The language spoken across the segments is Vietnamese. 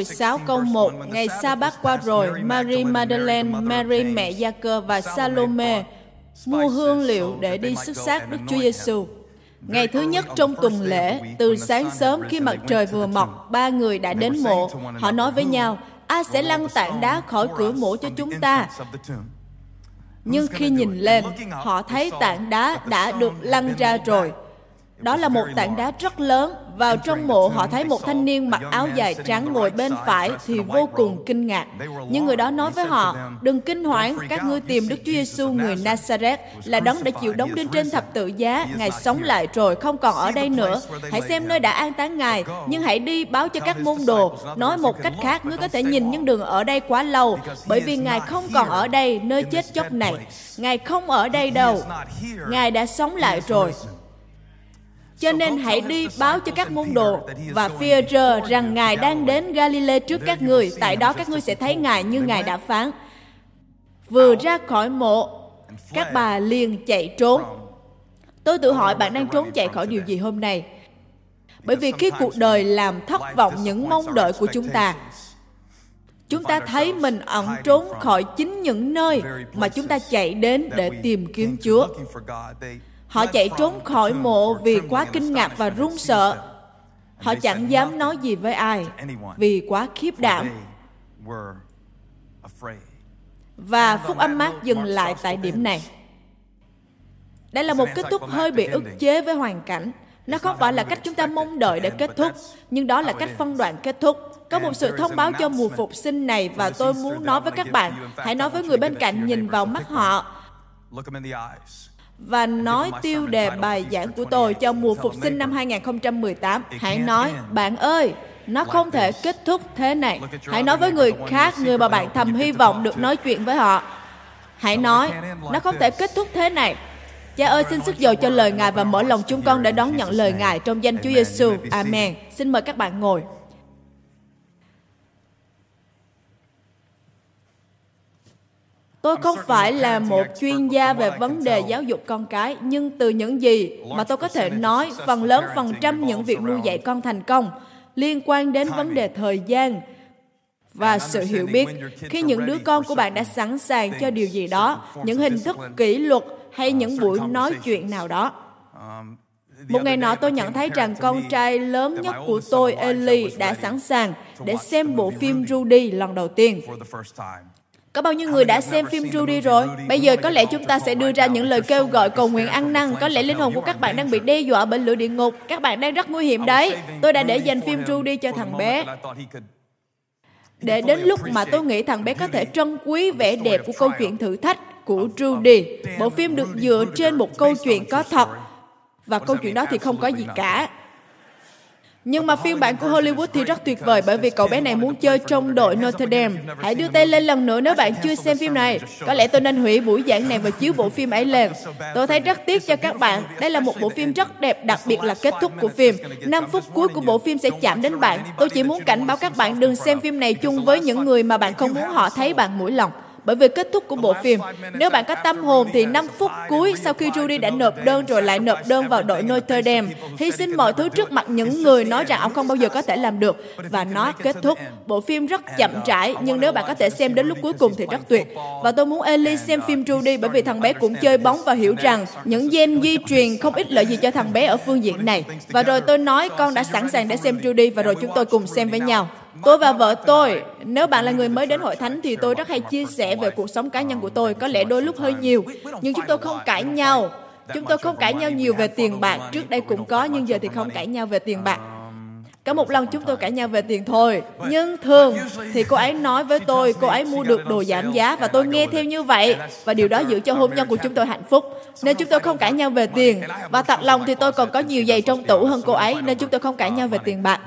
16 câu 1, ngày sa bát qua rồi, Mary Magdalene, Mary mẹ Gia Cơ và Salome mua hương liệu để đi xuất xác Đức Chúa Giêsu. Ngày thứ nhất trong tuần lễ, từ sáng sớm khi mặt trời vừa mọc, ba người đã đến mộ. Họ nói với nhau, ai sẽ lăn tảng đá khỏi cửa mộ cho chúng ta? Nhưng khi nhìn lên, họ thấy tảng đá đã được lăn ra rồi. Đó là một tảng đá rất lớn. Vào trong mộ họ thấy một thanh niên mặc áo dài trắng ngồi bên phải thì vô cùng kinh ngạc. Nhưng người đó nói với họ, đừng kinh hoảng, các ngươi tìm Đức Chúa Giêsu người Nazareth là đấng đã chịu đóng đinh trên thập tự giá, Ngài sống lại rồi, không còn ở đây nữa. Hãy xem nơi đã an táng Ngài, nhưng hãy đi báo cho các môn đồ. Nói một cách khác, ngươi có thể nhìn nhưng đừng ở đây quá lâu, bởi vì Ngài không còn ở đây, nơi chết chóc này. Ngài không ở đây đâu. Ngài đã sống lại rồi. Cho nên hãy đi báo cho các môn đồ và phi rằng Ngài đang đến Galilee trước các người. Tại đó các ngươi sẽ thấy Ngài như Ngài đã phán. Vừa ra khỏi mộ, các bà liền chạy trốn. Tôi tự hỏi bạn đang trốn chạy khỏi điều gì hôm nay? Bởi vì khi cuộc đời làm thất vọng những mong đợi của chúng ta, chúng ta thấy mình ẩn trốn khỏi chính những nơi mà chúng ta chạy đến để tìm kiếm Chúa. Họ chạy trốn khỏi mộ vì quá kinh ngạc và run sợ. Họ chẳng dám nói gì với ai vì quá khiếp đảm. Và phúc âm mát dừng lại tại điểm này. Đây là một kết thúc hơi bị ức chế với hoàn cảnh. Nó không phải là cách chúng ta mong đợi để kết thúc, nhưng đó là cách phân đoạn kết thúc. Có một sự thông báo cho mùa phục sinh này và tôi muốn nói với các bạn, hãy nói với người bên cạnh nhìn vào mắt họ và nói tiêu đề bài giảng của tôi cho mùa phục sinh năm 2018. Hãy nói, bạn ơi, nó không thể kết thúc thế này. Hãy nói với người khác, người mà bạn thầm hy vọng được nói chuyện với họ. Hãy nói, nó không thể kết thúc thế này. Cha ơi, xin sức dầu cho lời Ngài và mở lòng chúng con để đón nhận lời Ngài trong danh Chúa Giêsu. Amen. Xin mời các bạn ngồi. Tôi không phải là một chuyên gia về vấn đề giáo dục con cái, nhưng từ những gì mà tôi có thể nói, phần lớn phần trăm những việc nuôi dạy con thành công liên quan đến vấn đề thời gian và sự hiểu biết. Khi những đứa con của bạn đã sẵn sàng cho điều gì đó, những hình thức kỷ luật hay những buổi nói chuyện nào đó. Một ngày nọ tôi nhận thấy rằng con trai lớn nhất của tôi, Eli, đã sẵn sàng để xem bộ phim Rudy lần đầu tiên. Có bao nhiêu người đã xem phim Rudy rồi? Bây giờ có lẽ chúng ta sẽ đưa ra những lời kêu gọi cầu nguyện ăn năn. Có lẽ linh hồn của các bạn đang bị đe dọa bởi lửa địa ngục. Các bạn đang rất nguy hiểm đấy. Tôi đã để dành phim Rudy cho thằng bé. Để đến lúc mà tôi nghĩ thằng bé có thể trân quý vẻ đẹp của câu chuyện thử thách của Rudy. Bộ phim được dựa trên một câu chuyện có thật. Và câu chuyện đó thì không có gì cả. Nhưng mà phiên bản của Hollywood thì rất tuyệt vời bởi vì cậu bé này muốn chơi trong đội Notre Dame. Hãy đưa tay lên lần nữa nếu bạn chưa xem phim này. Có lẽ tôi nên hủy buổi giảng này và chiếu bộ phim ấy lên. Tôi thấy rất tiếc cho các bạn. Đây là một bộ phim rất đẹp, đặc biệt là kết thúc của phim. 5 phút cuối của bộ phim sẽ chạm đến bạn. Tôi chỉ muốn cảnh báo các bạn đừng xem phim này chung với những người mà bạn không muốn họ thấy bạn mũi lòng bởi vì kết thúc của bộ phim. Nếu bạn có tâm hồn thì 5 phút cuối sau khi Rudy đã nộp đơn rồi lại nộp đơn vào đội Notre Dame, hy sinh mọi thứ trước mặt những người nói rằng ông không bao giờ có thể làm được và nó kết thúc. Bộ phim rất chậm rãi nhưng nếu bạn có thể xem đến lúc cuối cùng thì rất tuyệt. Và tôi muốn Ellie xem phim Rudy bởi vì thằng bé cũng chơi bóng và hiểu rằng những gen di truyền không ích lợi gì cho thằng bé ở phương diện này. Và rồi tôi nói con đã sẵn sàng để xem Rudy và rồi chúng tôi cùng xem với nhau. Tôi và vợ tôi, nếu bạn là người mới đến hội thánh thì tôi rất hay chia sẻ về cuộc sống cá nhân của tôi, có lẽ đôi lúc hơi nhiều, nhưng chúng tôi không cãi nhau. Chúng tôi không cãi nhau nhiều về tiền bạc, trước đây cũng có nhưng giờ thì không cãi nhau về tiền bạc. Có một lần chúng tôi cãi nhau về tiền thôi Nhưng thường thì cô ấy nói với tôi Cô ấy mua được đồ giảm giá Và tôi nghe theo như vậy Và điều đó giữ cho hôn nhân của chúng tôi hạnh phúc Nên chúng tôi không cãi nhau về tiền Và thật lòng thì tôi còn có nhiều giày trong tủ hơn cô ấy Nên chúng tôi không cãi nhau về tiền bạc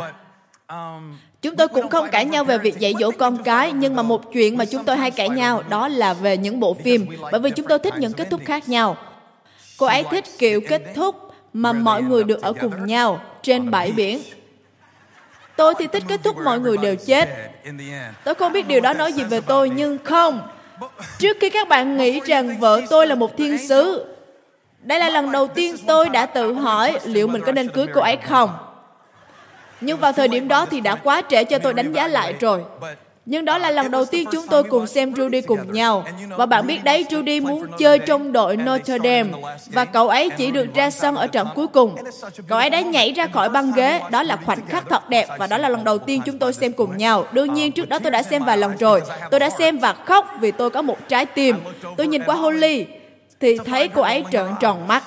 Chúng tôi cũng không cãi nhau về việc dạy dỗ con cái, nhưng mà một chuyện mà chúng tôi hay cãi nhau đó là về những bộ phim, bởi vì chúng tôi thích những kết thúc khác nhau. Cô ấy thích kiểu kết thúc mà mọi người được ở cùng nhau trên bãi biển. Tôi thì thích kết thúc mọi người đều chết. Tôi không biết điều đó nói gì về tôi, nhưng không. Trước khi các bạn nghĩ rằng vợ tôi là một thiên sứ, đây là lần đầu tiên tôi đã tự hỏi liệu mình có nên cưới cô ấy không. Nhưng vào thời điểm đó thì đã quá trễ cho tôi đánh giá lại rồi. Nhưng đó là lần đầu tiên chúng tôi cùng xem Rudy cùng nhau. Và bạn biết đấy, Rudy muốn chơi trong đội Notre Dame. Và cậu ấy chỉ được ra sân ở trận cuối cùng. Cậu ấy đã nhảy ra khỏi băng ghế. Đó là khoảnh khắc thật đẹp. Và đó là lần đầu tiên chúng tôi xem cùng nhau. Đương nhiên, trước đó tôi đã xem vài lần rồi. Tôi đã xem và khóc vì tôi có một trái tim. Tôi nhìn qua Holly, thì thấy cô ấy trợn tròn mắt.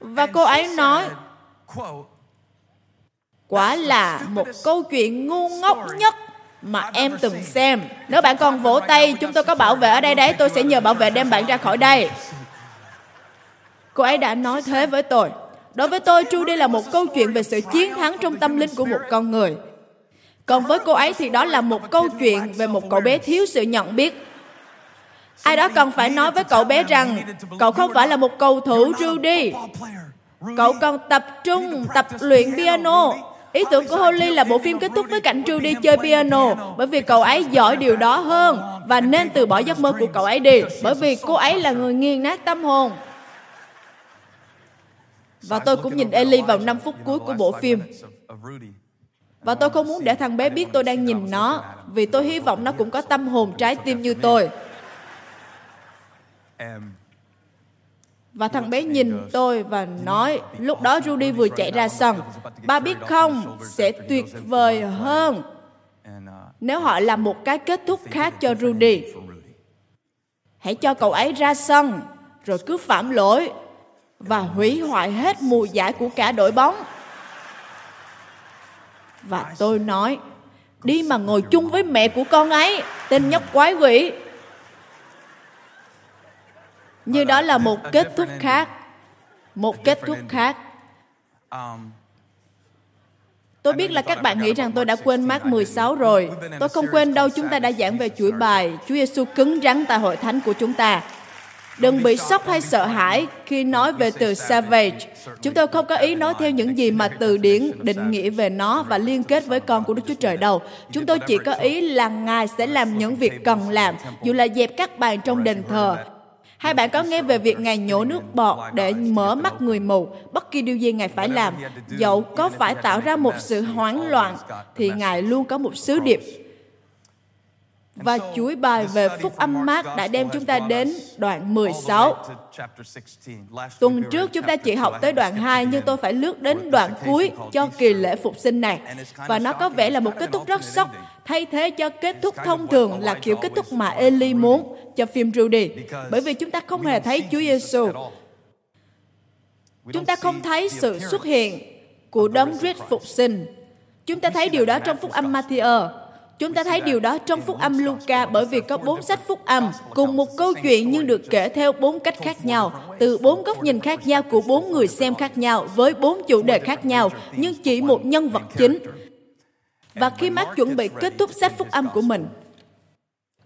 Và cô ấy nói, Quả là một câu chuyện ngu ngốc nhất mà em từng xem. Nếu bạn còn vỗ tay, chúng tôi có bảo vệ ở đây đấy, tôi sẽ nhờ bảo vệ đem bạn ra khỏi đây. Cô ấy đã nói thế với tôi. Đối với tôi, Trudy là một câu chuyện về sự chiến thắng trong tâm linh của một con người. Còn với cô ấy thì đó là một câu chuyện về một cậu bé thiếu sự nhận biết. Ai đó cần phải nói với cậu bé rằng cậu không phải là một cầu thủ Rudy. Cậu cần tập trung tập luyện piano Ý tưởng của Holly là bộ phim kết thúc với cảnh Trudy chơi piano bởi vì cậu ấy giỏi điều đó hơn và nên từ bỏ giấc mơ của cậu ấy đi bởi vì cô ấy là người nghiền nát tâm hồn. Và tôi cũng nhìn Ellie vào 5 phút cuối của bộ phim. Và tôi không muốn để thằng bé biết tôi đang nhìn nó vì tôi hy vọng nó cũng có tâm hồn trái tim như tôi. Và thằng bé nhìn tôi và nói, lúc đó Rudy vừa chạy ra sân. Ba biết không, sẽ tuyệt vời hơn nếu họ làm một cái kết thúc khác cho Rudy. Hãy cho cậu ấy ra sân, rồi cứ phạm lỗi và hủy hoại hết mùa giải của cả đội bóng. Và tôi nói, đi mà ngồi chung với mẹ của con ấy, tên nhóc quái quỷ như đó là một kết thúc khác. Một kết thúc khác. Tôi biết là các bạn nghĩ rằng tôi đã quên mát 16 rồi. Tôi không quên đâu, chúng ta đã giảng về chuỗi bài Chúa Giêsu cứng rắn tại hội thánh của chúng ta. Đừng bị sốc hay sợ hãi khi nói về từ savage. Chúng tôi không có ý nói theo những gì mà từ điển định nghĩa về nó và liên kết với con của Đức Chúa Trời đâu. Chúng tôi chỉ có ý là Ngài sẽ làm những việc cần làm, dù là dẹp các bàn trong đền thờ, Hai bạn có nghe về việc Ngài nhổ nước bọt để mở mắt người mù, bất kỳ điều gì Ngài phải làm, dẫu có phải tạo ra một sự hoảng loạn, thì Ngài luôn có một sứ điệp và chuỗi bài về phúc âm mát đã đem chúng ta đến đoạn 16. Tuần trước chúng ta chỉ học tới đoạn 2 nhưng tôi phải lướt đến đoạn cuối cho kỳ lễ phục sinh này. Và nó có vẻ là một kết thúc rất sốc, thay thế cho kết thúc thông thường là kiểu kết thúc mà Eli muốn cho phim Rudy. Bởi vì chúng ta không hề thấy Chúa Giêsu. Chúng ta không thấy sự xuất hiện của đấng Christ phục sinh. Chúng ta thấy điều đó trong phúc âm Matthew Chúng ta thấy điều đó trong phúc âm Luca bởi vì có bốn sách phúc âm cùng một câu chuyện nhưng được kể theo bốn cách khác nhau, từ bốn góc nhìn khác nhau của bốn người xem khác nhau với bốn chủ đề khác nhau nhưng chỉ một nhân vật chính. Và khi Mark chuẩn bị kết thúc sách phúc âm của mình,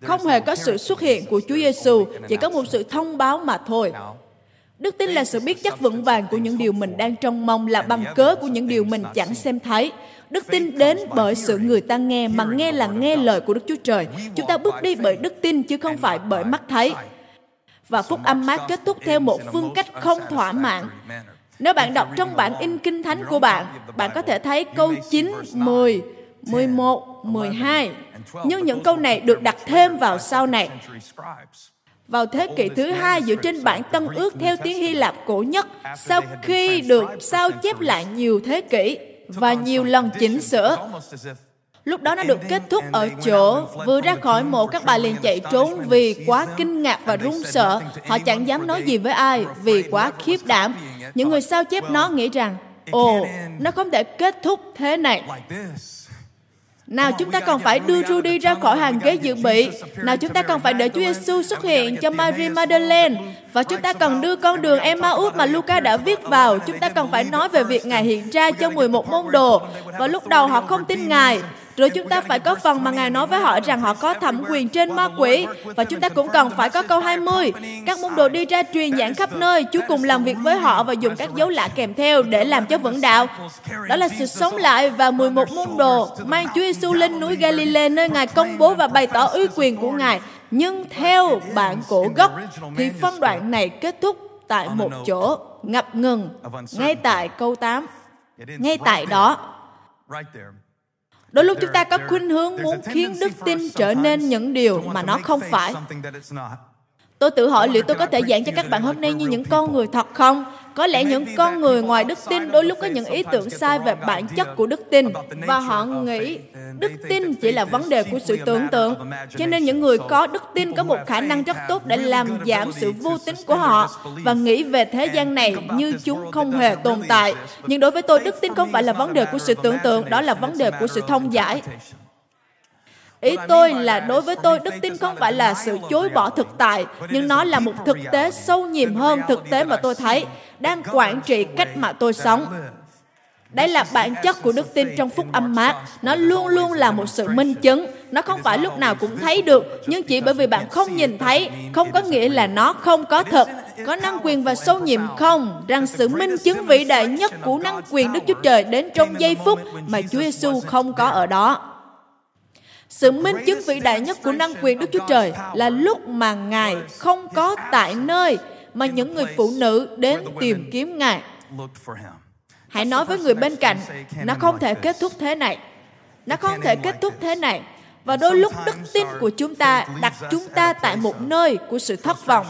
không hề có sự xuất hiện của Chúa Giêsu, chỉ có một sự thông báo mà thôi. Đức tin là sự biết chắc vững vàng của những điều mình đang trông mong là bằng cớ của những điều mình chẳng xem thấy. Đức tin đến bởi sự người ta nghe, mà nghe là nghe lời của Đức Chúa Trời. Chúng ta bước đi bởi đức tin chứ không phải bởi mắt thấy. Và phúc âm mát kết thúc theo một phương cách không thỏa mãn. Nếu bạn đọc trong bản in kinh thánh của bạn, bạn có thể thấy câu 9, 10, 11, 12. Nhưng những câu này được đặt thêm vào sau này. Vào thế kỷ thứ hai dựa trên bản Tân ước theo tiếng Hy Lạp cổ nhất, sau khi được sao chép lại nhiều thế kỷ, và nhiều lần chỉnh sửa. Lúc đó nó được kết thúc ở chỗ vừa ra khỏi mộ các bà liền chạy trốn vì quá kinh ngạc và run sợ. Họ chẳng dám nói gì với ai vì quá khiếp đảm. Những người sao chép nó nghĩ rằng, ồ, nó không thể kết thúc thế này. Nào, chúng ta còn phải đưa Rudy ra khỏi hàng ghế dự bị. Nào, chúng ta còn phải để Chúa Giêsu xuất hiện cho Mary Madeleine. Và chúng ta cần đưa con đường Emmaus mà Luca đã viết vào. Chúng ta cần phải nói về việc Ngài hiện ra cho 11 môn đồ. Và lúc đầu họ không tin Ngài. Rồi chúng ta phải có phần mà Ngài nói với họ rằng họ có thẩm quyền trên ma quỷ. Và chúng ta cũng cần phải có câu 20. Các môn đồ đi ra truyền giảng khắp nơi. Chúa cùng làm việc với họ và dùng các dấu lạ kèm theo để làm cho vững đạo. Đó là sự sống lại và 11 môn đồ mang Chúa Giêsu lên núi Galilee nơi Ngài công bố và bày tỏ uy quyền của Ngài. Nhưng theo bản cổ gốc thì phân đoạn này kết thúc tại một chỗ ngập ngừng ngay tại câu 8 ngay tại đó đôi lúc chúng ta có khuynh hướng muốn khiến đức tin trở nên những điều mà nó không phải. tôi tự hỏi liệu tôi có thể giảng cho các bạn hôm nay như những con người thật không có lẽ những con người ngoài đức tin đôi lúc có những ý tưởng sai về bản chất của đức tin. Và họ nghĩ đức tin chỉ là vấn đề của sự tưởng tượng. cho nên những người có đức tin có một khả năng rất tốt để làm giảm sự vô tín của họ và nghĩ về thế gian này như chúng không hề tồn tại. nhưng đối với tôi đức tin không phải là vấn đề của sự tưởng tượng đó là vấn đề của sự thông giải Ý tôi là đối với tôi, đức tin không phải là sự chối bỏ thực tại, nhưng nó là một thực tế sâu nhiệm hơn thực tế mà tôi thấy, đang quản trị cách mà tôi sống. Đây là bản chất của đức tin trong phúc âm mát. Nó luôn luôn là một sự minh chứng. Nó không phải lúc nào cũng thấy được, nhưng chỉ bởi vì bạn không nhìn thấy, không có nghĩa là nó không có thật. Có năng quyền và sâu nhiệm không? Rằng sự minh chứng vĩ đại nhất của năng quyền Đức Chúa Trời đến trong giây phút mà Chúa Giêsu không có ở đó. Sự minh chứng vĩ đại nhất của năng quyền Đức Chúa Trời là lúc mà Ngài không có tại nơi mà những người phụ nữ đến tìm kiếm Ngài. Hãy nói với người bên cạnh, nó không thể kết thúc thế này. Nó không thể kết thúc thế này. Và đôi lúc đức tin của chúng ta đặt chúng ta tại một nơi của sự thất vọng.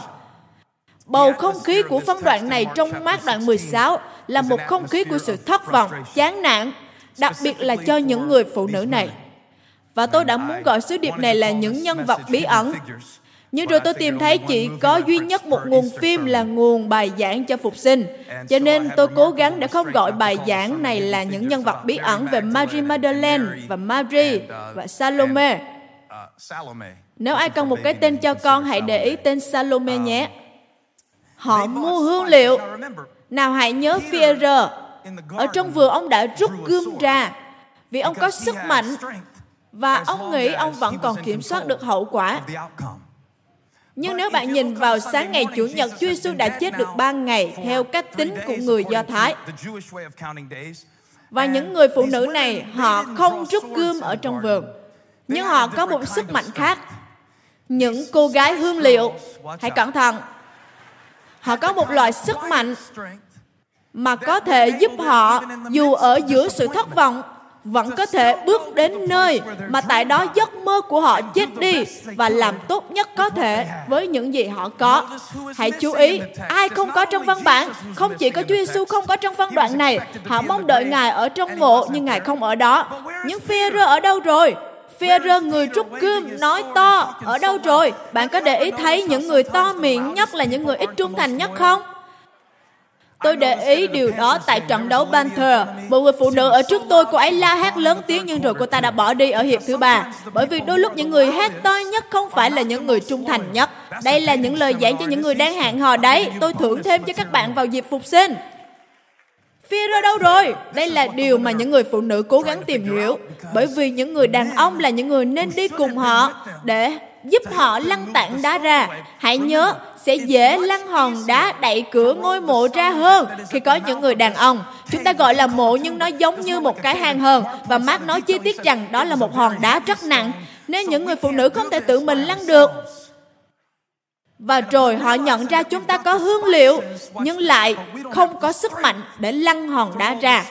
Bầu không khí của phân đoạn này trong mát đoạn 16 là một không khí của sự thất vọng, chán nản, đặc biệt là cho những người phụ nữ này. Và tôi đã muốn gọi sứ điệp này là những nhân vật bí ẩn. Nhưng rồi tôi tìm thấy chỉ có duy nhất một nguồn phim là nguồn bài giảng cho phục sinh. Cho nên tôi cố gắng để không gọi bài giảng này là những nhân vật bí ẩn về Marie Magdalene và Marie và Salome. Nếu ai cần một cái tên cho con, hãy để ý tên Salome nhé. Họ mua hương liệu. Nào hãy nhớ Führer. Ở trong vườn ông đã rút gươm ra vì ông có sức mạnh và ông nghĩ ông vẫn còn kiểm soát được hậu quả. Nhưng nếu bạn nhìn vào sáng ngày Chủ nhật, Chúa Giêsu đã chết được ba ngày theo cách tính của người Do Thái. Và những người phụ nữ này, họ không rút gươm ở trong vườn. Nhưng họ có một sức mạnh khác. Những cô gái hương liệu, hãy cẩn thận. Họ có một loại sức mạnh mà có thể giúp họ dù ở giữa sự thất vọng vẫn có thể bước đến nơi mà tại đó giấc mơ của họ chết đi và làm tốt nhất có thể với những gì họ có. Hãy chú ý, ai không có trong văn bản, không chỉ có Chúa Giêsu không có trong văn đoạn này, họ mong đợi Ngài ở trong mộ nhưng Ngài không ở đó. Nhưng phi rơ ở đâu rồi? phi rơ người trúc gươm nói to ở đâu rồi? Bạn có để ý thấy những người to miệng nhất là những người ít trung thành nhất không? Tôi để ý điều đó tại trận đấu Panther. Một người phụ nữ ở trước tôi, cô ấy la hét lớn tiếng nhưng rồi cô ta đã bỏ đi ở hiệp thứ ba. Bởi vì đôi lúc những người hét to nhất không phải là những người trung thành nhất. Đây là những lời giảng cho những người đang hẹn hò đấy. Tôi thưởng thêm cho các bạn vào dịp phục sinh. Phía đâu rồi? Đây là điều mà những người phụ nữ cố gắng tìm hiểu. Bởi vì những người đàn ông là những người nên đi cùng họ để giúp họ lăn tảng đá ra. Hãy nhớ, sẽ dễ lăn hòn đá đẩy cửa ngôi mộ ra hơn khi có những người đàn ông. Chúng ta gọi là mộ nhưng nó giống như một cái hang hơn và Mark nói chi tiết rằng đó là một hòn đá rất nặng nên những người phụ nữ không thể tự mình lăn được. Và rồi họ nhận ra chúng ta có hương liệu nhưng lại không có sức mạnh để lăn hòn đá ra.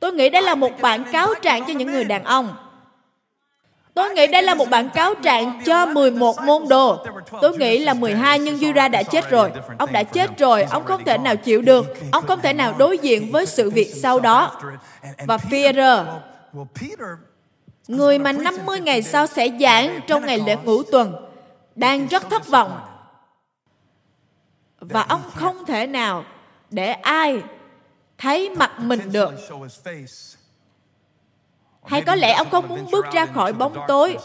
Tôi nghĩ đây là một bản cáo trạng cho những người đàn ông. Tôi nghĩ đây là một bản cáo trạng cho 11 môn đồ. Tôi nghĩ là 12 nhưng Jura đã chết rồi. Ông đã chết rồi, ông không thể nào chịu được. Ông không thể nào đối diện với sự việc sau đó. Và Peter, người mà 50 ngày sau sẽ giảng trong ngày lễ ngũ tuần, đang rất thất vọng. Và ông không thể nào để ai thấy mặt mình được hay có lẽ ông không muốn bước ra khỏi bóng tối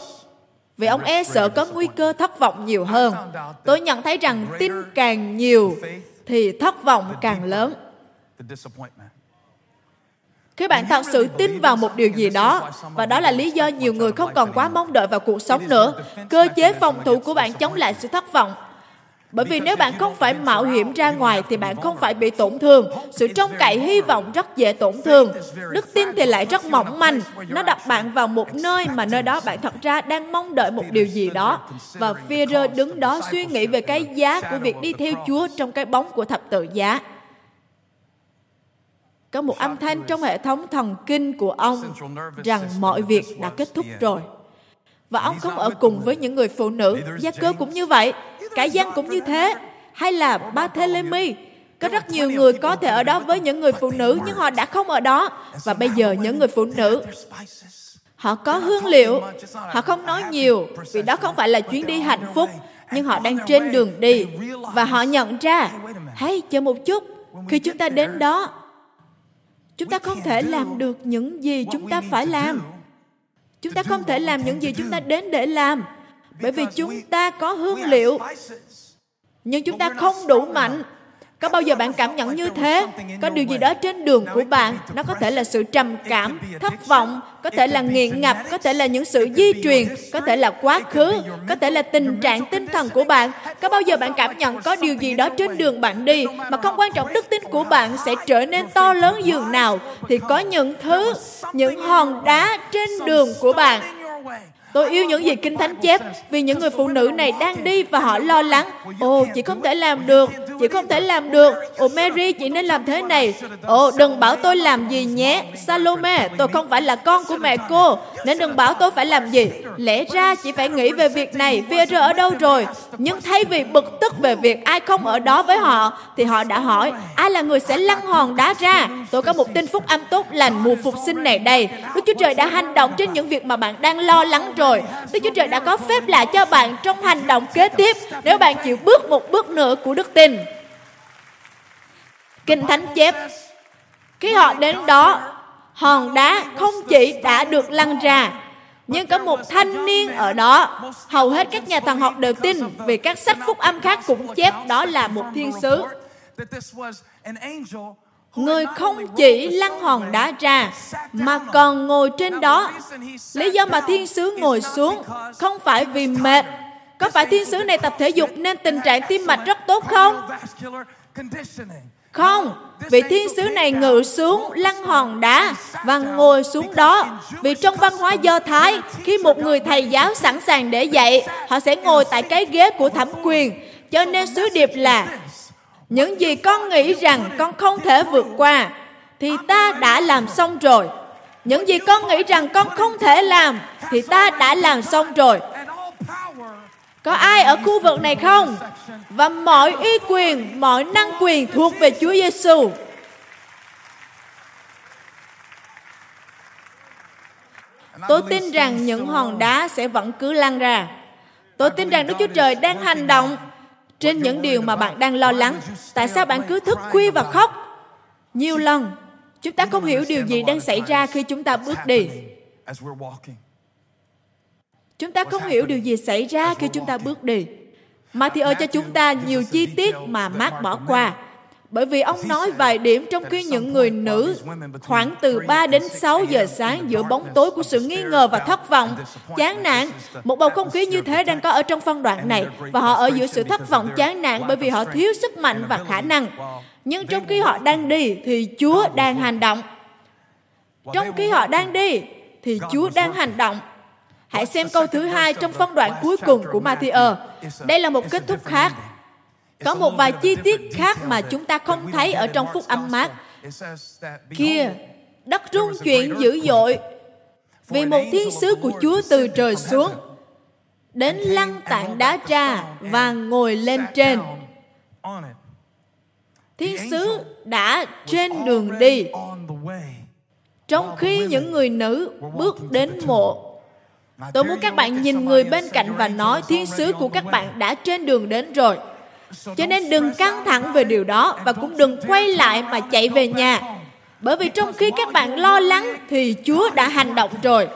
vì ông e sợ có nguy cơ thất vọng nhiều hơn. Tôi nhận thấy rằng tin càng nhiều thì thất vọng càng lớn. Khi bạn thật sự tin vào một điều gì đó, và đó là lý do nhiều người không còn quá mong đợi vào cuộc sống nữa, cơ chế phòng thủ của bạn chống lại sự thất vọng bởi vì nếu bạn không phải mạo hiểm ra ngoài thì bạn không phải bị tổn thương. Sự trông cậy, hy vọng rất dễ tổn thương. Đức tin thì lại rất mỏng manh. Nó đặt bạn vào một nơi mà nơi đó bạn thật ra đang mong đợi một điều gì đó. Và Führer đứng đó suy nghĩ về cái giá của việc đi theo Chúa trong cái bóng của thập tự giá. có một âm thanh trong hệ thống thần kinh của ông rằng mọi việc đã kết thúc rồi. Và ông không ở cùng với những người phụ nữ. Gia cơ cũng như vậy. Cả dân cũng như thế. Hay là Barthélemy. Có rất nhiều người có thể ở đó với những người phụ nữ nhưng họ đã không ở đó. Và bây giờ những người phụ nữ họ có hương liệu họ không nói nhiều vì đó không phải là chuyến đi hạnh phúc nhưng họ đang trên đường đi và họ nhận ra hãy chờ một chút khi chúng ta đến đó chúng ta không thể làm được những gì chúng ta phải làm chúng ta không thể làm những gì chúng ta đến để làm bởi vì chúng ta có hương liệu. nhưng chúng ta không đủ mạnh có bao giờ bạn cảm nhận như thế? Có điều gì đó trên đường của bạn, nó có thể là sự trầm cảm, thất vọng, có thể là nghiện ngập, có thể là những sự di truyền, có thể là quá khứ, có thể là tình trạng tinh thần của bạn. Có bao giờ bạn cảm nhận có điều gì đó trên đường bạn đi mà không quan trọng đức tin của bạn sẽ trở nên to lớn dường nào thì có những thứ, những hòn đá trên đường của bạn Tôi yêu những gì Kinh Thánh chép vì những người phụ nữ này đang đi và họ lo lắng. Ồ, chị không thể làm được, chị không thể làm được. Ồ, Mary, chị nên làm thế này. Ồ, đừng bảo tôi làm gì nhé. Salome, tôi không phải là con của mẹ cô, nên đừng bảo tôi phải làm gì. Lẽ ra chị phải nghĩ về việc này, VR ở đâu rồi. Nhưng thay vì bực tức về việc ai không ở đó với họ, thì họ đã hỏi, ai là người sẽ lăn hòn đá ra? Tôi có một tin phúc âm tốt lành mùa phục sinh này đây. Đức Chúa Trời đã hành động trên những việc mà bạn đang lo lắng rồi. Đức Chúa Trời đã có phép lạ cho bạn trong hành động kế tiếp nếu bạn chịu bước một bước nữa của đức tin. Kinh Thánh chép, khi họ đến đó, hòn đá không chỉ đã được lăn ra, nhưng có một thanh niên ở đó. Hầu hết các nhà thần học đều tin vì các sách phúc âm khác cũng chép đó là một thiên sứ. Người không chỉ lăn hòn đá ra mà còn ngồi trên đó. Lý do mà thiên sứ ngồi xuống không phải vì mệt. Có phải thiên sứ này tập thể dục nên tình trạng tim mạch rất tốt không? Không, vị thiên sứ này ngự xuống lăn hòn đá và ngồi xuống đó. Vì trong văn hóa Do Thái, khi một người thầy giáo sẵn sàng để dạy, họ sẽ ngồi tại cái ghế của thẩm quyền. Cho nên sứ điệp là những gì con nghĩ rằng con không thể vượt qua, thì ta đã làm xong rồi. Những gì con nghĩ rằng con không thể làm, thì ta đã làm xong rồi. Có ai ở khu vực này không? Và mọi uy quyền, mọi năng quyền thuộc về Chúa Giêsu Tôi tin rằng những hòn đá sẽ vẫn cứ lăn ra. Tôi tin rằng Đức Chúa Trời đang hành động trên những điều mà bạn đang lo lắng. Tại sao bạn cứ thức khuya và khóc? Nhiều lần, chúng ta không hiểu điều gì đang xảy ra khi chúng ta bước đi. Chúng ta không hiểu điều gì xảy ra khi chúng ta bước đi. Matthew cho chúng ta nhiều chi tiết mà Mark bỏ qua. Bởi vì ông nói vài điểm trong khi những người nữ khoảng từ 3 đến 6 giờ sáng giữa bóng tối của sự nghi ngờ và thất vọng, chán nản. Một bầu không khí như thế đang có ở trong phân đoạn này và họ ở giữa sự thất vọng chán nản bởi vì họ thiếu sức mạnh và khả năng. Nhưng trong khi họ đang đi thì Chúa đang hành động. Trong khi họ đang đi thì Chúa đang hành động. Hãy xem câu thứ hai trong phân đoạn cuối cùng của Matthew. Đây là một kết thúc khác có một vài chi tiết khác mà chúng ta không thấy ở trong phúc âm mát. Kia, đất rung chuyển dữ dội vì một thiên sứ của Chúa từ trời xuống đến lăn tảng đá ra và ngồi lên trên. Thiên sứ đã trên đường đi trong khi những người nữ bước đến mộ Tôi muốn các bạn nhìn người bên cạnh và nói thiên sứ của các bạn đã trên đường đến rồi. Cho nên đừng căng thẳng về điều đó và cũng đừng quay lại mà chạy về nhà. Bởi vì trong khi các bạn lo lắng thì Chúa đã hành động rồi.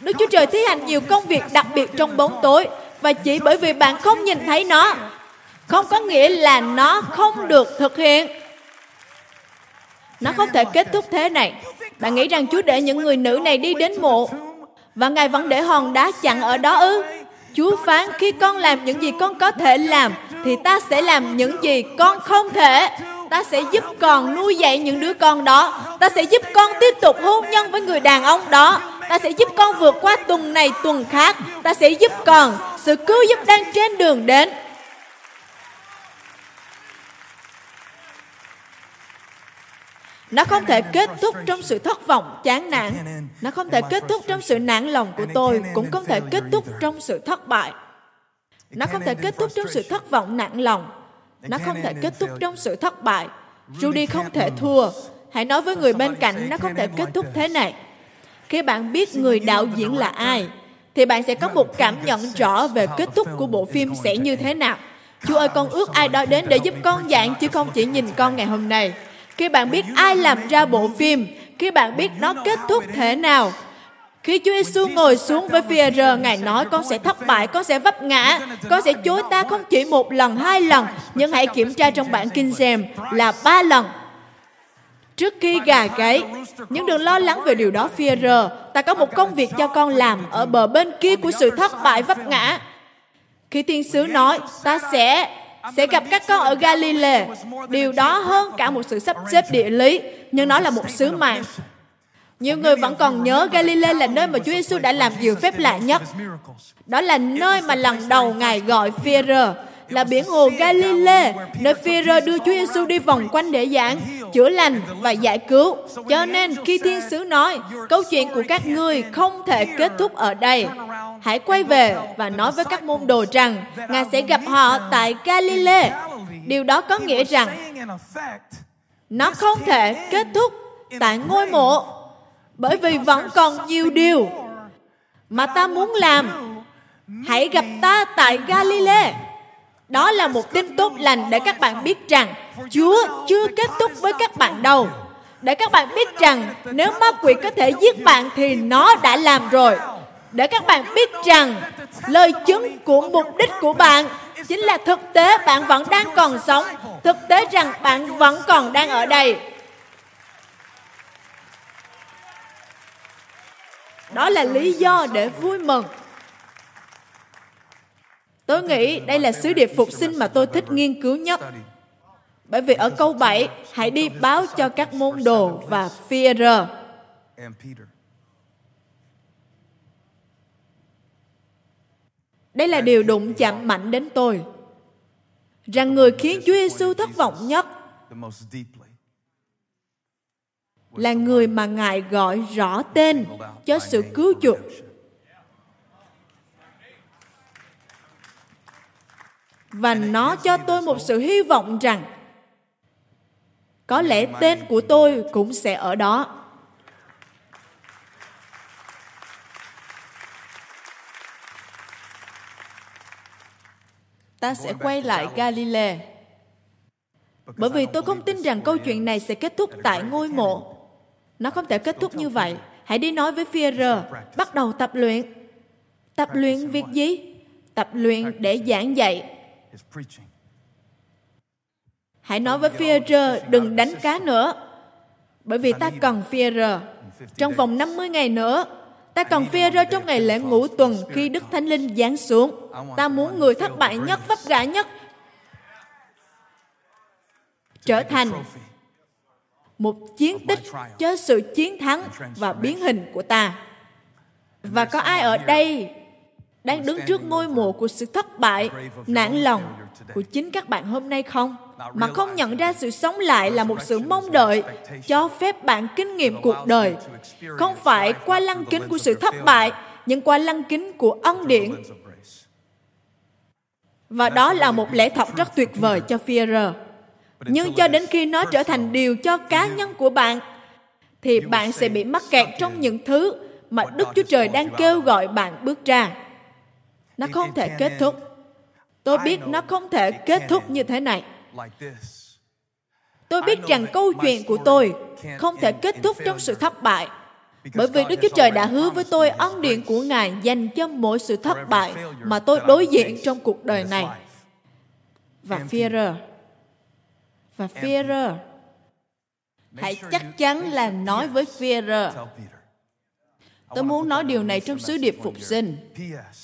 Đức Chúa Trời thi hành nhiều công việc đặc biệt trong bóng tối và chỉ bởi vì bạn không nhìn thấy nó không có nghĩa là nó không được thực hiện. Nó không thể kết thúc thế này. Bạn nghĩ rằng Chúa để những người nữ này đi đến mộ và Ngài vẫn để hòn đá chặn ở đó ư? Chúa phán khi con làm những gì con có thể làm, thì ta sẽ làm những gì con không thể. Ta sẽ giúp con nuôi dạy những đứa con đó. Ta sẽ giúp con tiếp tục hôn nhân với người đàn ông đó. Ta sẽ giúp con vượt qua tuần này tuần khác. Ta sẽ giúp con. Sự cứu giúp đang trên đường đến. Nó không thể kết thúc trong sự thất vọng, chán nản. Nó không thể kết thúc trong sự nản lòng của tôi, cũng không thể kết thúc trong sự thất bại. Nó không thể kết thúc trong sự thất vọng nản lòng. Nó không thể kết thúc trong sự thất bại. Rudy không thể thua. Hãy nói với người bên cạnh nó không thể kết thúc thế này. Khi bạn biết người đạo diễn là ai, thì bạn sẽ có một cảm nhận rõ về kết thúc của bộ phim sẽ như thế nào. Chúa ơi, con ước ai đó đến để giúp con dạng chứ không chỉ nhìn con ngày hôm nay. Khi bạn biết ai làm ra bộ phim, khi bạn biết nó kết thúc thế nào, khi Chúa Giêsu ngồi xuống với Phi-e-rơ, Ngài nói con sẽ thất bại, con sẽ vấp ngã, con sẽ chối ta không chỉ một lần, hai lần, nhưng hãy kiểm tra trong bản kinh xem là ba lần. Trước khi gà gáy, nhưng đừng lo lắng về điều đó Phi-e-rơ, ta có một công việc cho con làm ở bờ bên kia của sự thất bại vấp ngã. Khi thiên sứ nói, ta sẽ sẽ gặp các con ở Galilee. Điều đó hơn cả một sự sắp xếp địa lý, nhưng nó là một sứ mạng. Nhiều người vẫn còn nhớ Galilee là nơi mà Chúa Giêsu đã làm nhiều phép lạ nhất. Đó là nơi mà lần đầu Ngài gọi Phi-rơ là biển hồ Galilee, nơi Phi-rơ đưa Chúa Giêsu đi vòng quanh để giảng, chữa lành và giải cứu. Cho nên khi thiên sứ nói, câu chuyện của các ngươi không thể kết thúc ở đây. Hãy quay về và nói với các môn đồ rằng Ngài sẽ gặp họ tại Galilee. Điều đó có nghĩa rằng nó không thể kết thúc tại ngôi mộ bởi vì vẫn còn nhiều điều mà ta muốn làm hãy gặp ta tại Galilee đó là một tin tốt lành để các bạn biết rằng Chúa chưa kết thúc với các bạn đâu. Để các bạn biết rằng nếu ma quỷ có thể giết bạn thì nó đã làm rồi. Để các bạn biết rằng lời chứng của mục đích của bạn chính là thực tế bạn vẫn đang còn sống. Thực tế rằng bạn vẫn còn đang ở đây. Đó là lý do để vui mừng. Tôi nghĩ đây là sứ điệp phục sinh mà tôi thích nghiên cứu nhất. Bởi vì ở câu 7, hãy đi báo cho các môn đồ và Peter. Đây là điều đụng chạm mạnh đến tôi. Rằng người khiến Chúa Giêsu thất vọng nhất là người mà Ngài gọi rõ tên cho sự cứu chuộc và nó cho tôi một sự hy vọng rằng có lẽ tên của tôi cũng sẽ ở đó ta sẽ quay lại Galilee. Bởi vì tôi không tin rằng câu chuyện này sẽ kết thúc tại ngôi mộ. Nó không thể kết thúc như vậy. Hãy đi nói với Führer, bắt đầu tập luyện. Tập luyện việc gì? Tập luyện để giảng dạy Hãy nói với Führer đừng đánh cá nữa. Bởi vì ta cần Führer. Trong vòng 50 ngày nữa, ta cần Führer trong ngày lễ ngũ tuần khi Đức Thánh Linh giáng xuống. Ta muốn người thất bại nhất, vấp ngã nhất trở thành một chiến tích cho sự chiến thắng và biến hình của ta. Và có ai ở đây đang đứng trước ngôi mộ của sự thất bại, nản lòng của chính các bạn hôm nay không? Mà không nhận ra sự sống lại là một sự mong đợi cho phép bạn kinh nghiệm cuộc đời. Không phải qua lăng kính của sự thất bại, nhưng qua lăng kính của ân điển. Và đó là một lẽ thật rất tuyệt vời cho Führer. Nhưng cho đến khi nó trở thành điều cho cá nhân của bạn, thì bạn sẽ bị mắc kẹt trong những thứ mà Đức Chúa Trời đang kêu gọi bạn bước ra. Nó không thể kết thúc. Tôi biết nó không thể kết thúc như thế này. Tôi biết rằng câu chuyện của tôi không thể kết thúc trong sự thất bại. Bởi vì Đức Chúa Trời đã hứa với tôi ân điển của Ngài dành cho mỗi sự thất bại mà tôi đối diện trong cuộc đời này. Và Führer. Và Führer. Hãy chắc chắn là nói với Führer Tôi muốn nói điều này trong sứ điệp phục sinh.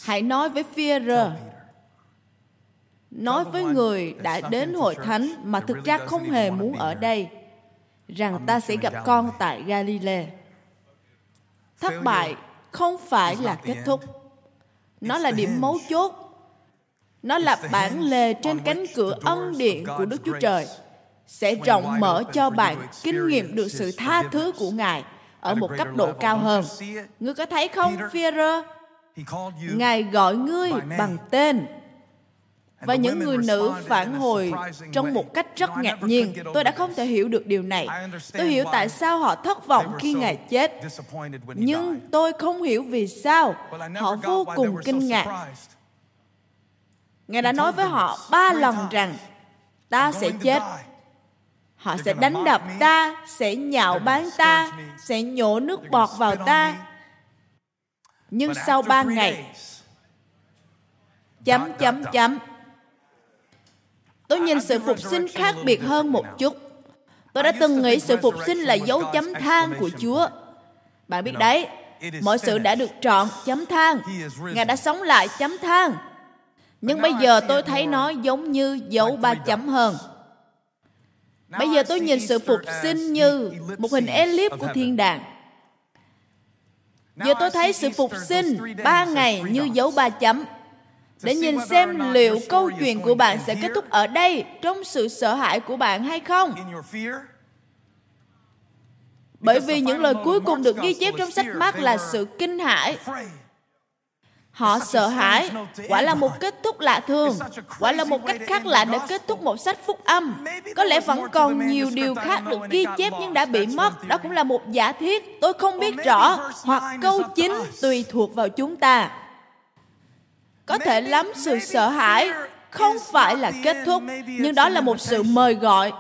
Hãy nói với Führer, nói với người đã đến hội thánh mà thực ra không hề muốn ở đây, rằng ta sẽ gặp con tại Galilee. Thất bại không phải là kết thúc. Nó là điểm mấu chốt. Nó là bản lề trên cánh cửa ân điện của Đức Chúa Trời. sẽ rộng mở cho bạn kinh nghiệm được sự tha thứ của Ngài ở một cấp độ cao hơn. Ngươi có thấy không, Führer? Ngài gọi ngươi bằng tên. Và những người nữ phản hồi trong một cách rất ngạc nhiên. Tôi đã không thể hiểu được điều này. Tôi hiểu tại sao họ thất vọng khi Ngài chết. Nhưng tôi không hiểu vì sao họ vô cùng kinh ngạc. Ngài đã nói với họ ba lần rằng ta sẽ chết họ sẽ đánh đập ta sẽ nhạo báng ta sẽ nhổ nước bọt vào ta. nhưng sau ba ngày chấm chấm chấm. Tôi nhìn sự phục sinh khác biệt hơn một chút. Tôi đã từng nghĩ sự phục sinh là dấu chấm than của chúa. Bạn biết đấy mọi sự đã được trọn chấm than ngài đã sống lại chấm than nhưng bây giờ tôi thấy nó giống như dấu ba chấm hơn Bây giờ tôi nhìn sự phục sinh như một hình elip của thiên đàng. Giờ tôi thấy sự phục sinh ba ngày như dấu ba chấm. Để nhìn xem liệu câu chuyện của bạn sẽ kết thúc ở đây, trong sự sợ hãi của bạn hay không. Bởi vì những lời cuối cùng được ghi chép trong sách Mark là sự kinh hãi Họ sợ hãi, quả là một kết thúc lạ thường, quả là một cách khác lạ để kết thúc một sách phúc âm. Có lẽ vẫn còn nhiều điều khác được ghi chép nhưng đã bị mất, đó cũng là một giả thiết, tôi không biết rõ, hoặc câu chính tùy thuộc vào chúng ta. Có thể lắm sự sợ hãi không phải là kết thúc, nhưng đó là một sự mời gọi.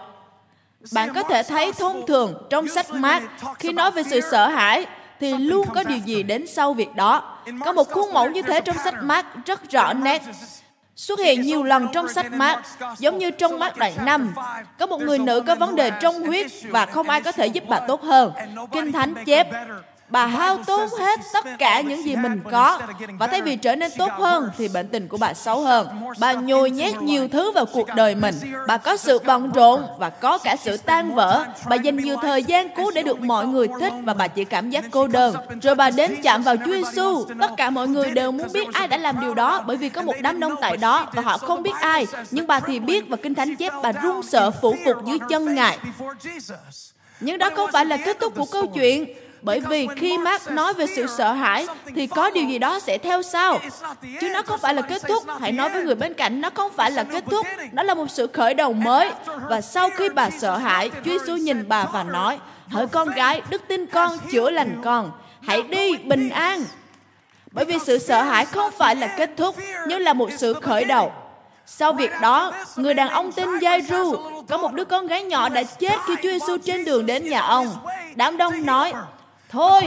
Bạn có thể thấy thông thường trong sách Mark khi nói về sự sợ hãi, thì luôn có điều gì đến sau việc đó. Có một khuôn mẫu như thế trong sách Mark rất rõ nét. Xuất hiện nhiều lần trong sách Mark, giống như trong Mark đoạn 5. Có một người nữ có vấn đề trong huyết và không ai có thể giúp bà tốt hơn. Kinh Thánh chép, bà hao tốn hết tất cả những gì mình có. Và thay vì trở nên tốt hơn, thì bệnh tình của bà xấu hơn. Bà nhồi nhét nhiều thứ vào cuộc đời mình. Bà có sự bận rộn và có cả sự tan vỡ. Bà dành nhiều thời gian cố để được mọi người thích và bà chỉ cảm giác cô đơn. Rồi bà đến chạm vào Chúa Giêsu tất cả mọi người đều muốn biết ai đã làm điều đó bởi vì có một đám đông tại đó và họ không biết ai. Nhưng bà thì biết và kinh thánh chép bà run sợ, phủ phục dưới chân ngài. Nhưng đó không phải là kết thúc của câu chuyện bởi vì khi Mark nói về sự sợ hãi thì có điều gì đó sẽ theo sau. Chứ nó không phải là kết thúc. Hãy nói với người bên cạnh nó không phải là kết thúc. Đó là một sự khởi đầu mới. Và sau khi bà sợ hãi, Chúa Giêsu nhìn bà và nói, Hỡi con gái, đức tin con chữa lành con. Hãy đi bình an. Bởi vì sự sợ hãi không phải là kết thúc, nhưng là một sự khởi đầu. Sau việc đó, người đàn ông tên Giai-ru có một đứa con gái nhỏ đã chết khi Chúa Giêsu trên đường đến nhà ông. Đám đông nói, Thôi,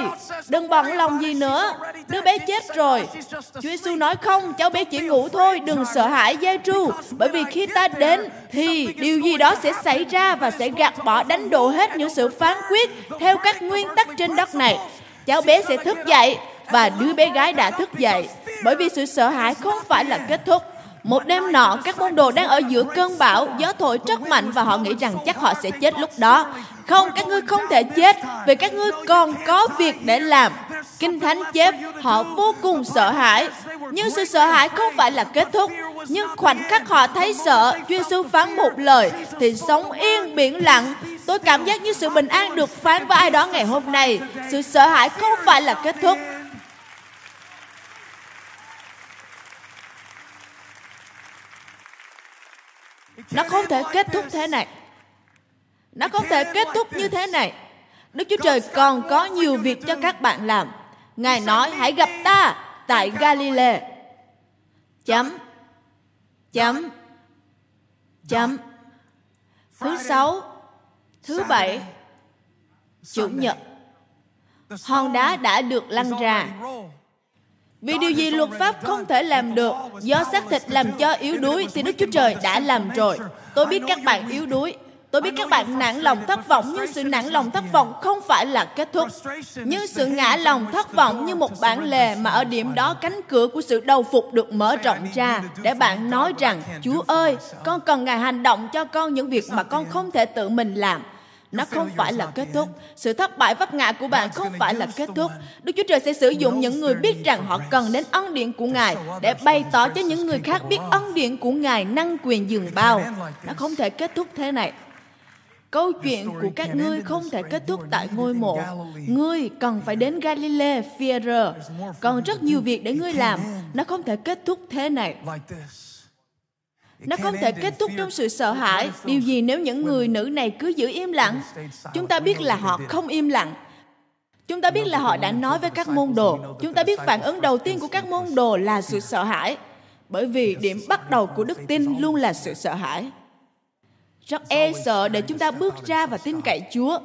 đừng bận lòng gì nữa. Đứa bé chết rồi. Chúa Giêsu nói không, cháu bé chỉ ngủ thôi, đừng sợ hãi gia Tru. Bởi vì khi ta đến, thì điều gì đó sẽ xảy ra và sẽ gạt bỏ đánh đổ hết những sự phán quyết theo các nguyên tắc trên đất này. Cháu bé sẽ thức dậy và đứa bé gái đã thức dậy. Bởi vì sự sợ hãi không phải là kết thúc. Một đêm nọ, các môn đồ đang ở giữa cơn bão, gió thổi rất mạnh và họ nghĩ rằng chắc họ sẽ chết lúc đó. Không, các ngươi không thể chết vì các ngươi còn có việc để làm. Kinh Thánh chép họ vô cùng sợ hãi. Nhưng sự sợ hãi không phải là kết thúc. Nhưng khoảnh khắc họ thấy sợ, Chúa Giêsu phán một lời thì sống yên biển lặng. Tôi cảm giác như sự bình an được phán với ai đó ngày hôm nay. Sự sợ hãi không phải là kết thúc. Nó không thể kết thúc thế này. Nó không thể kết thúc như thế này. Đức Chúa Trời còn có nhiều việc cho các bạn làm. Ngài nói, hãy gặp ta tại Galilee. Chấm. Chấm. Chấm. Thứ sáu. Thứ bảy. Chủ nhật. Hòn đá đã được lăn ra. Vì điều gì luật pháp không thể làm được, Do xác thịt làm cho yếu đuối Thì Đức Chúa Trời đã làm rồi Tôi biết các bạn yếu đuối Tôi biết các bạn nản lòng thất vọng Nhưng sự nản lòng thất vọng không phải là kết thúc Nhưng sự ngã lòng thất vọng như một bản lề Mà ở điểm đó cánh cửa của sự đầu phục được mở rộng ra Để bạn nói rằng Chúa ơi, con cần Ngài hành động cho con những việc mà con không thể tự mình làm nó không phải là kết thúc. Sự thất bại vấp ngã của bạn không phải là kết thúc. Đức Chúa Trời sẽ sử dụng những người biết rằng họ cần đến ân điện của Ngài để bày tỏ cho những người khác biết ân điện của Ngài năng quyền dừng bao. Nó không thể kết thúc thế này. Câu chuyện của các ngươi không thể kết thúc tại ngôi mộ. Ngươi cần phải đến Galilee, Führer. Còn rất nhiều việc để ngươi làm. Nó không thể kết thúc thế này. Nó không thể kết thúc trong sự sợ hãi. Điều gì nếu những người nữ này cứ giữ im lặng? Chúng ta biết là họ không im lặng. Chúng ta biết là họ đã nói với các môn đồ. Chúng ta biết phản ứng đầu tiên của các môn đồ là sự sợ hãi. Bởi vì điểm bắt đầu của đức tin luôn là sự sợ hãi. Rất e sợ để chúng ta bước ra và tin cậy Chúa.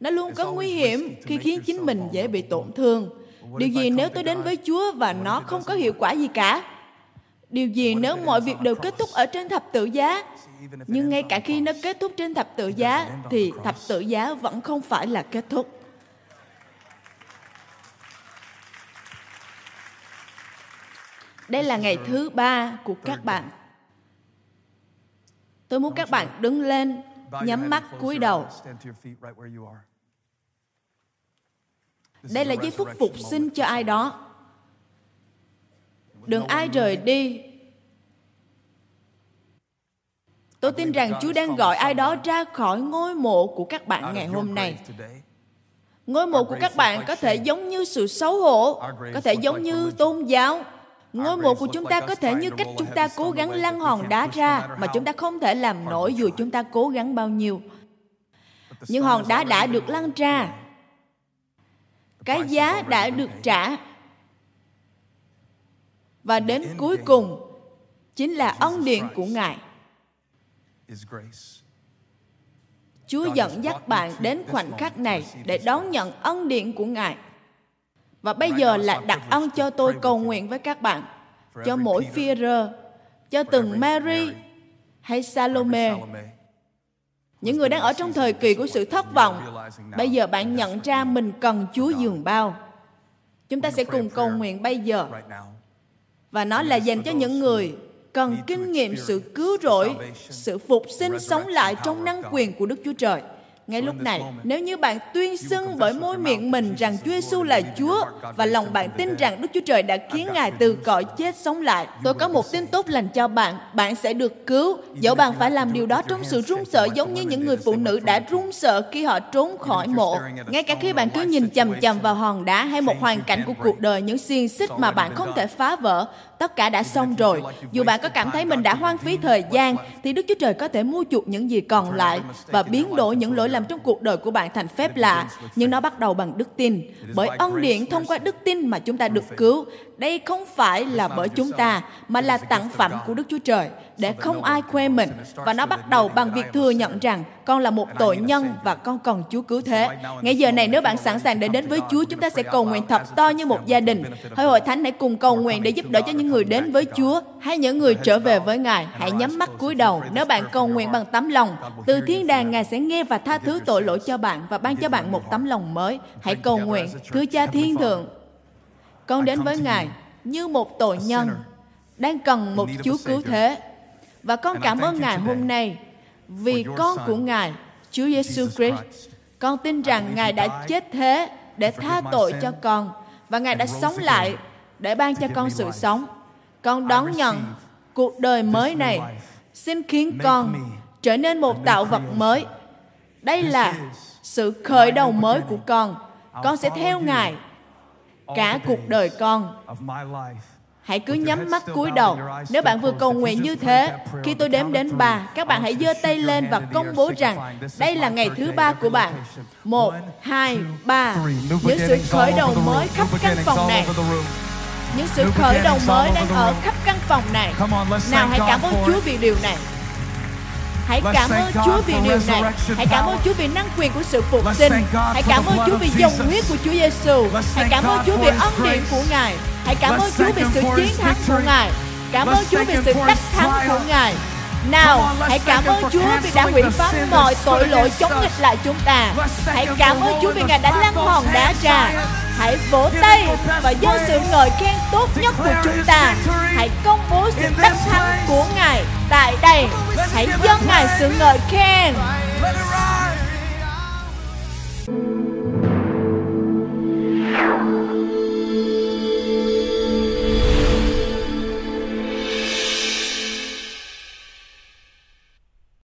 Nó luôn có nguy hiểm khi khiến chính mình dễ bị tổn thương. Điều gì nếu tôi đến với Chúa và nó không có hiệu quả gì cả? Điều gì nếu mọi việc đều kết thúc ở trên thập tự giá? Nhưng ngay cả khi nó kết thúc trên thập tự giá, thì thập tự giá vẫn không phải là kết thúc. Đây là ngày thứ ba của các bạn. Tôi muốn các bạn đứng lên, nhắm mắt cúi đầu. Đây là giây phút phục sinh cho ai đó. Đừng ai rời đi. Tôi tin rằng Chúa đang gọi ai đó ra khỏi ngôi mộ của các bạn ngày hôm nay. Ngôi mộ của các bạn có thể giống như sự xấu hổ, có thể giống như tôn giáo, Ngôi mộ của chúng ta có thể như cách chúng ta cố gắng lăn hòn đá ra mà chúng ta không thể làm nổi dù chúng ta cố gắng bao nhiêu. Nhưng hòn đá đã được lăn ra. Cái giá đã được trả. Và đến cuối cùng chính là ân điện của Ngài. Chúa dẫn dắt bạn đến khoảnh khắc này để đón nhận ân điện của Ngài. Và bây giờ là đặt ân cho tôi cầu nguyện với các bạn, cho mỗi phi cho từng Mary hay Salome. Những người đang ở trong thời kỳ của sự thất vọng, bây giờ bạn nhận ra mình cần Chúa dường bao. Chúng ta sẽ cùng cầu nguyện bây giờ. Và nó là dành cho những người cần kinh nghiệm sự cứu rỗi, sự phục sinh sống lại trong năng quyền của Đức Chúa Trời. Ngay lúc này, nếu như bạn tuyên xưng bởi môi miệng mình rằng Chúa Giêsu là Chúa và lòng bạn tin rằng Đức Chúa Trời đã khiến Ngài từ cõi chết sống lại, tôi có một tin tốt lành cho bạn. Bạn sẽ được cứu. Dẫu bạn phải làm điều đó trong sự run sợ giống như những người phụ nữ đã run sợ khi họ trốn khỏi mộ. Ngay cả khi bạn cứ nhìn chầm chầm vào hòn đá hay một hoàn cảnh của cuộc đời, những xiên xích mà bạn không thể phá vỡ, tất cả đã xong rồi. Dù bạn có cảm thấy mình đã hoang phí thời gian, thì Đức Chúa Trời có thể mua chuộc những gì còn lại và biến đổi những lỗi lầm trong cuộc đời của bạn thành phép lạ. Nhưng nó bắt đầu bằng đức tin. Bởi ân điển thông qua đức tin mà chúng ta được cứu. Đây không phải là bởi chúng ta, mà là tặng phẩm của Đức Chúa Trời để không ai khoe mình. Và nó bắt đầu bằng việc thừa nhận rằng con là một tội nhân và con cần Chúa cứu thế. Ngay giờ này nếu bạn sẵn sàng để đến với Chúa, chúng ta sẽ cầu nguyện thật to như một gia đình. Hội hội thánh hãy cùng cầu nguyện để giúp đỡ cho những người đến với Chúa hay những người trở về với Ngài. Hãy nhắm mắt cúi đầu. Nếu bạn cầu nguyện bằng tấm lòng, từ thiên đàng Ngài sẽ nghe và tha thứ tội lỗi cho bạn và ban cho bạn một tấm lòng mới. Hãy cầu nguyện, thưa Cha Thiên Thượng, con đến với Ngài như một tội nhân đang cần một Chúa cứu thế. Và con cảm ơn Ngài hôm nay vì con của Ngài, Chúa Giêsu Christ. Con tin rằng Ngài đã chết thế để tha tội cho con và Ngài đã sống lại để ban cho con sự sống. Con đón nhận cuộc đời mới này. Xin khiến con trở nên một tạo vật mới. Đây là sự khởi đầu mới của con. Con sẽ theo Ngài cả cuộc đời con. hãy cứ nhắm mắt cúi đầu. nếu bạn vừa cầu nguyện như thế khi tôi đếm đến ba các bạn hãy giơ tay lên và công bố rằng đây là ngày thứ ba của bạn một hai ba. những sự khởi đầu mới khắp căn phòng này những sự khởi đầu mới đang ở khắp căn phòng này nào hãy cảm ơn chúa vì điều này Hãy cảm ơn Chúa vì điều này. Hãy cảm ơn Chúa vì năng quyền của sự phục sinh. Hãy cảm ơn Chúa vì dòng huyết của Chúa Giêsu. Hãy cảm ơn Chúa vì ân điển của Ngài. Hãy cảm ơn Chúa vì sự chiến thắng của Ngài. Cảm ơn Chúa vì sự đắc thắng của Ngài. Nào, hãy cảm ơn Chúa vì đã hủy phán mọi tội lỗi chống nghịch lại chúng ta. Hãy cảm ơn Chúa vì Ngài đã lăn hòn đá ra. Hãy vỗ tay và giao sự ngợi khen tốt nhất của chúng ta. Hãy công bố sự đắc thắng của Ngài tại đây. Hãy dâng Ngài sự ngợi khen. Thank you.